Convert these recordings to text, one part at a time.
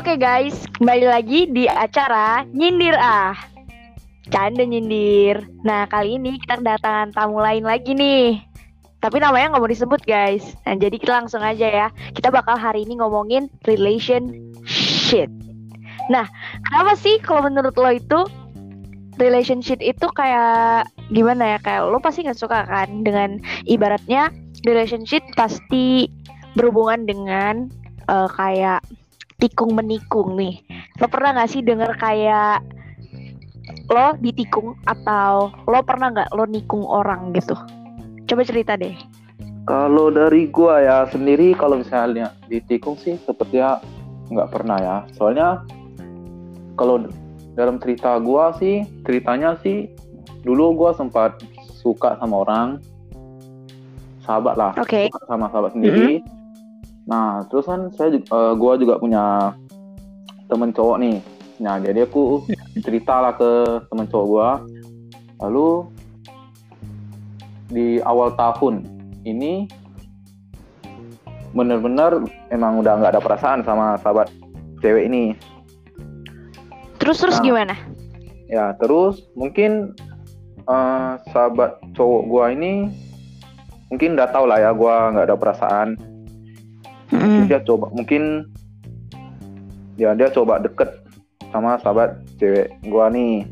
Oke guys, kembali lagi di acara Nyindir Ah. Canda nyindir. Nah, kali ini kita kedatangan tamu lain lagi nih. Tapi namanya nggak mau disebut guys. Nah, jadi kita langsung aja ya. Kita bakal hari ini ngomongin relationship. Nah, kenapa sih kalau menurut lo itu relationship itu kayak gimana ya? Kayak lo pasti nggak suka kan dengan ibaratnya relationship pasti berhubungan dengan uh, kayak tikung menikung nih. Lo pernah nggak sih denger kayak lo ditikung atau lo pernah nggak lo nikung orang gitu? Coba cerita deh. Kalau dari gua ya sendiri kalau misalnya ditikung sih sepertinya nggak pernah ya. Soalnya kalau dalam cerita gua sih ceritanya sih dulu gua sempat suka sama orang sahabat lah okay. sama sahabat sendiri. Mm -hmm. Nah terus kan saya uh, gua juga punya temen cowok nih. Nah jadi aku cerita lah ke temen cowok gua. Lalu di awal tahun ini bener-bener emang udah nggak ada perasaan sama sahabat cewek ini. Terus terus nah, gimana? Ya terus mungkin uh, sahabat cowok gua ini mungkin udah tau lah ya gua nggak ada perasaan. Mm. Dia coba mungkin ya dia coba deket sama sahabat cewek gua nih.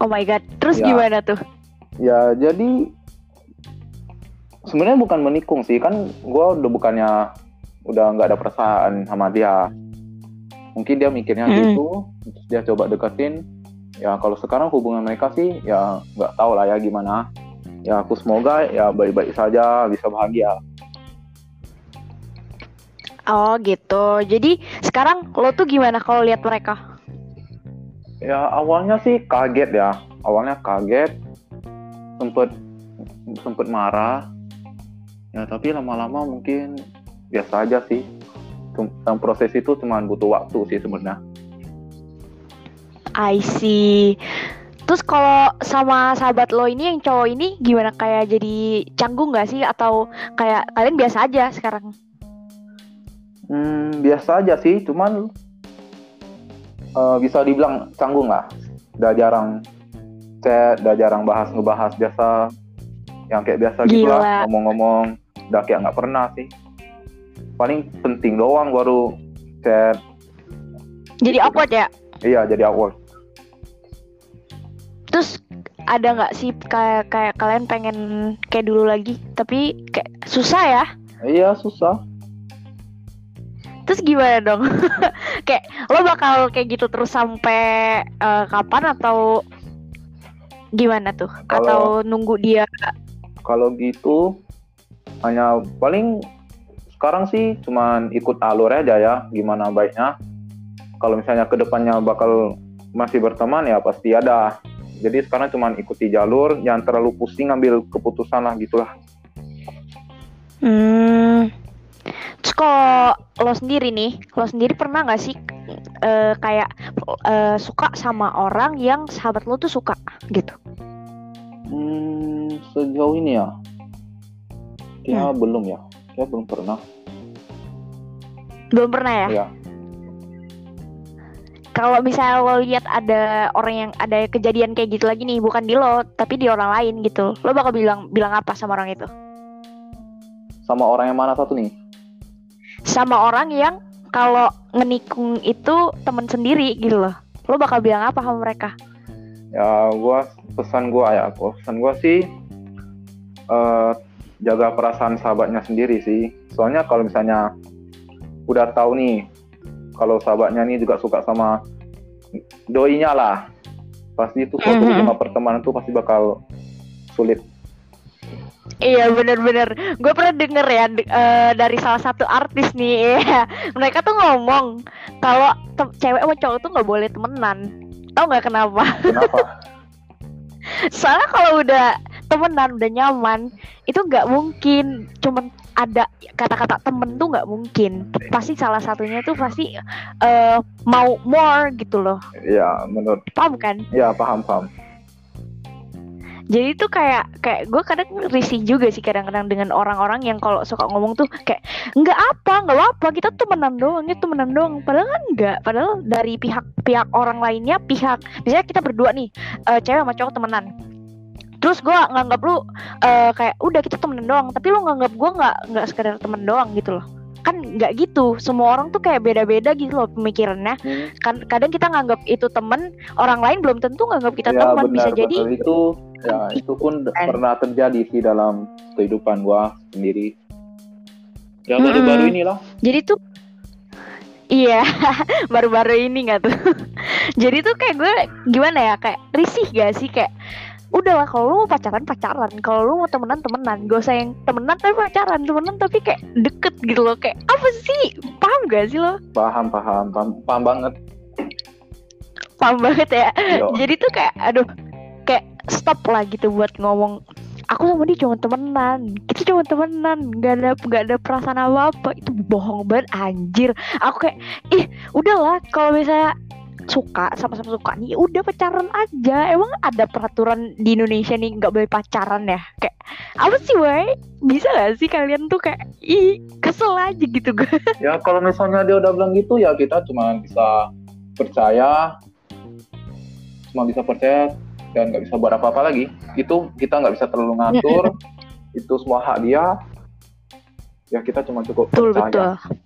Oh my god, terus ya, gimana tuh? Ya jadi sebenarnya bukan menikung sih kan gua udah bukannya udah nggak ada perasaan sama dia. Mungkin dia mikirnya mm. gitu, terus dia coba deketin. Ya kalau sekarang hubungan mereka sih ya nggak tahu lah ya gimana. Ya aku semoga ya baik-baik saja, bisa bahagia. Oh gitu. Jadi sekarang lo tuh gimana kalau lihat mereka? Ya awalnya sih kaget ya. Awalnya kaget, sempet sempet marah. Ya tapi lama-lama mungkin biasa aja sih. Dalam proses itu cuma butuh waktu sih sebenarnya. I see. Terus kalau sama sahabat lo ini yang cowok ini gimana kayak jadi canggung gak sih atau kayak kalian biasa aja sekarang? Hmm, biasa aja sih, cuman uh, bisa dibilang canggung lah. Udah jarang chat, udah jarang bahas ngebahas biasa yang kayak biasa gitu lah ngomong-ngomong. Udah kayak nggak pernah sih. Paling penting doang baru chat. Jadi awkward ya? Iya, jadi awkward. Terus ada nggak sih kayak kayak kalian pengen kayak dulu lagi, tapi kayak susah ya? Iya susah terus gimana dong? Kayak lo bakal kayak gitu terus sampai uh, kapan atau gimana tuh? Kalau, atau nunggu dia? kalau gitu hanya paling sekarang sih cuman ikut alur aja ya gimana baiknya. Kalau misalnya ke depannya bakal masih berteman ya pasti ada. Jadi sekarang cuman ikuti jalur jangan terlalu pusing ambil keputusan lah gitulah. Hmm kalau lo sendiri nih, lo sendiri pernah nggak sih uh, kayak uh, suka sama orang yang sahabat lo tuh suka gitu? Hmm, sejauh ini ya, ya hmm. belum ya, ya belum pernah. Belum pernah ya? Iya. Kalau misalnya lo lihat ada orang yang ada kejadian kayak gitu lagi nih, bukan di lo, tapi di orang lain gitu, lo bakal bilang bilang apa sama orang itu? Sama orang yang mana satu nih? Sama orang yang kalau ngenikung itu temen sendiri gitu loh. Lo bakal bilang apa sama mereka? Ya gua pesan gua ya gua pesan gua sih uh, jaga perasaan sahabatnya sendiri sih. Soalnya kalau misalnya udah tahu nih kalau sahabatnya nih juga suka sama doinya lah. Pasti itu suatu mm -hmm. pertemanan tuh pasti bakal sulit Iya bener-bener Gue pernah denger ya uh, Dari salah satu artis nih ya. Mereka tuh ngomong Kalau cewek sama cowok tuh gak boleh temenan Tau gak kenapa? Kenapa? Soalnya kalau udah temenan Udah nyaman Itu gak mungkin Cuman ada kata-kata temen tuh gak mungkin Pasti salah satunya tuh pasti uh, Mau more gitu loh Iya menurut Paham kan? Iya paham-paham jadi tuh kayak kayak gue kadang risih juga sih kadang-kadang dengan orang-orang yang kalau suka ngomong tuh kayak nggak apa nggak apa kita tuh menang doang itu menang doang. Padahal kan nggak. Padahal dari pihak pihak orang lainnya pihak misalnya kita berdua nih uh, cewek sama cowok temenan. Terus gue nganggap lu uh, kayak udah kita temen doang. Tapi lu nganggap gue nggak nggak sekedar temen doang gitu loh. Kan nggak gitu. Semua orang tuh kayak beda-beda gitu loh pemikirannya. Hmm. kan kadang kita nganggap itu temen orang lain belum tentu nganggap kita ya, teman bisa jadi itu ya itu pun kan. pernah terjadi sih dalam kehidupan gua sendiri. Ya baru-baru hmm. ini loh jadi tuh Iya, baru-baru ini nggak tuh. Jadi tuh kayak gue gimana ya, kayak risih gak sih? Kayak udah lah kalau lu mau pacaran pacaran. Kalau lu mau temenan temenan. Gak usah yang temenan tapi pacaran. Temenan tapi kayak deket gitu loh. Kayak apa sih? Paham gak sih lo? Paham paham. Paham, paham banget. Paham banget ya. Yo. jadi tuh kayak aduh stop lah gitu buat ngomong. Aku sama dia cuma temenan. Kita cuma temenan. Gak ada gak ada perasaan apa apa itu bohong banget anjir. Aku kayak ih udahlah. Kalau misalnya suka sama-sama suka nih udah pacaran aja. Emang ada peraturan di Indonesia nih nggak boleh pacaran ya? Kayak apa sih woi bisa gak sih kalian tuh kayak ih kesel aja gitu? Gue ya kalau misalnya dia udah bilang gitu ya kita cuma bisa percaya. Cuma bisa percaya dan nggak bisa buat apa-apa lagi itu kita nggak bisa terlalu ngatur itu semua hak dia ya kita cuma cukup betul, percaya betul.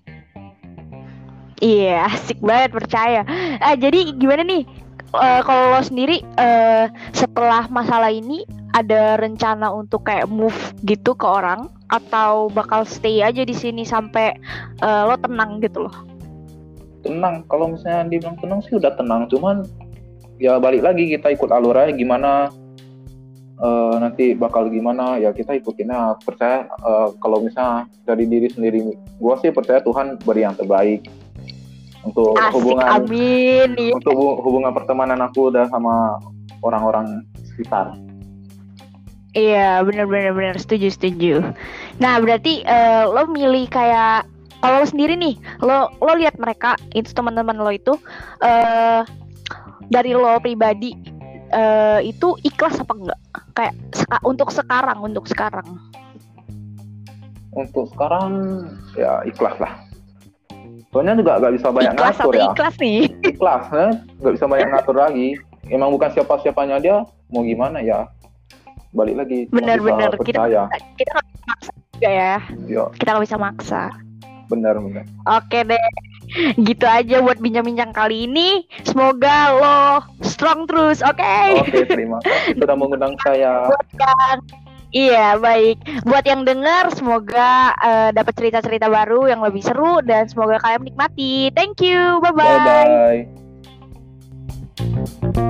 Iya, asik banget percaya. Ah, jadi gimana nih? Uh, kalau lo sendiri uh, setelah masalah ini ada rencana untuk kayak move gitu ke orang atau bakal stay aja di sini sampai uh, lo tenang gitu loh? Tenang. Kalau misalnya dibilang tenang sih udah tenang, cuman ya balik lagi kita ikut alur aja gimana uh, nanti bakal gimana ya kita ikutinnya percaya uh, kalau misalnya dari diri sendiri gue sih percaya Tuhan beri yang terbaik untuk Asik, hubungan amin. Iya. untuk hubungan pertemanan aku udah sama orang-orang sekitar. Iya benar benar benar setuju setuju. Nah berarti uh, lo milih kayak kalau lo sendiri nih lo lo lihat mereka itu teman-teman lo itu uh, dari lo pribadi uh, itu ikhlas apa enggak? Kayak seka untuk sekarang untuk sekarang. Untuk sekarang ya ikhlas lah. Soalnya juga gak bisa banyak ikhlas ngatur ya. ikhlas nih? Ikhlas ya gak bisa banyak ngatur lagi. Emang bukan siapa siapanya dia mau gimana ya? Balik lagi benar-benar kita kita nggak bisa maksa juga ya. Yo. kita nggak bisa maksa. Benar benar. Oke deh gitu aja buat bincang-bincang kali ini semoga lo strong terus oke okay? oke okay, terima kasih sudah mengundang saya Iya baik. Buat yang dengar semoga uh, dapat cerita-cerita baru yang lebih seru dan semoga kalian menikmati. Thank you. Bye bye. Bye bye.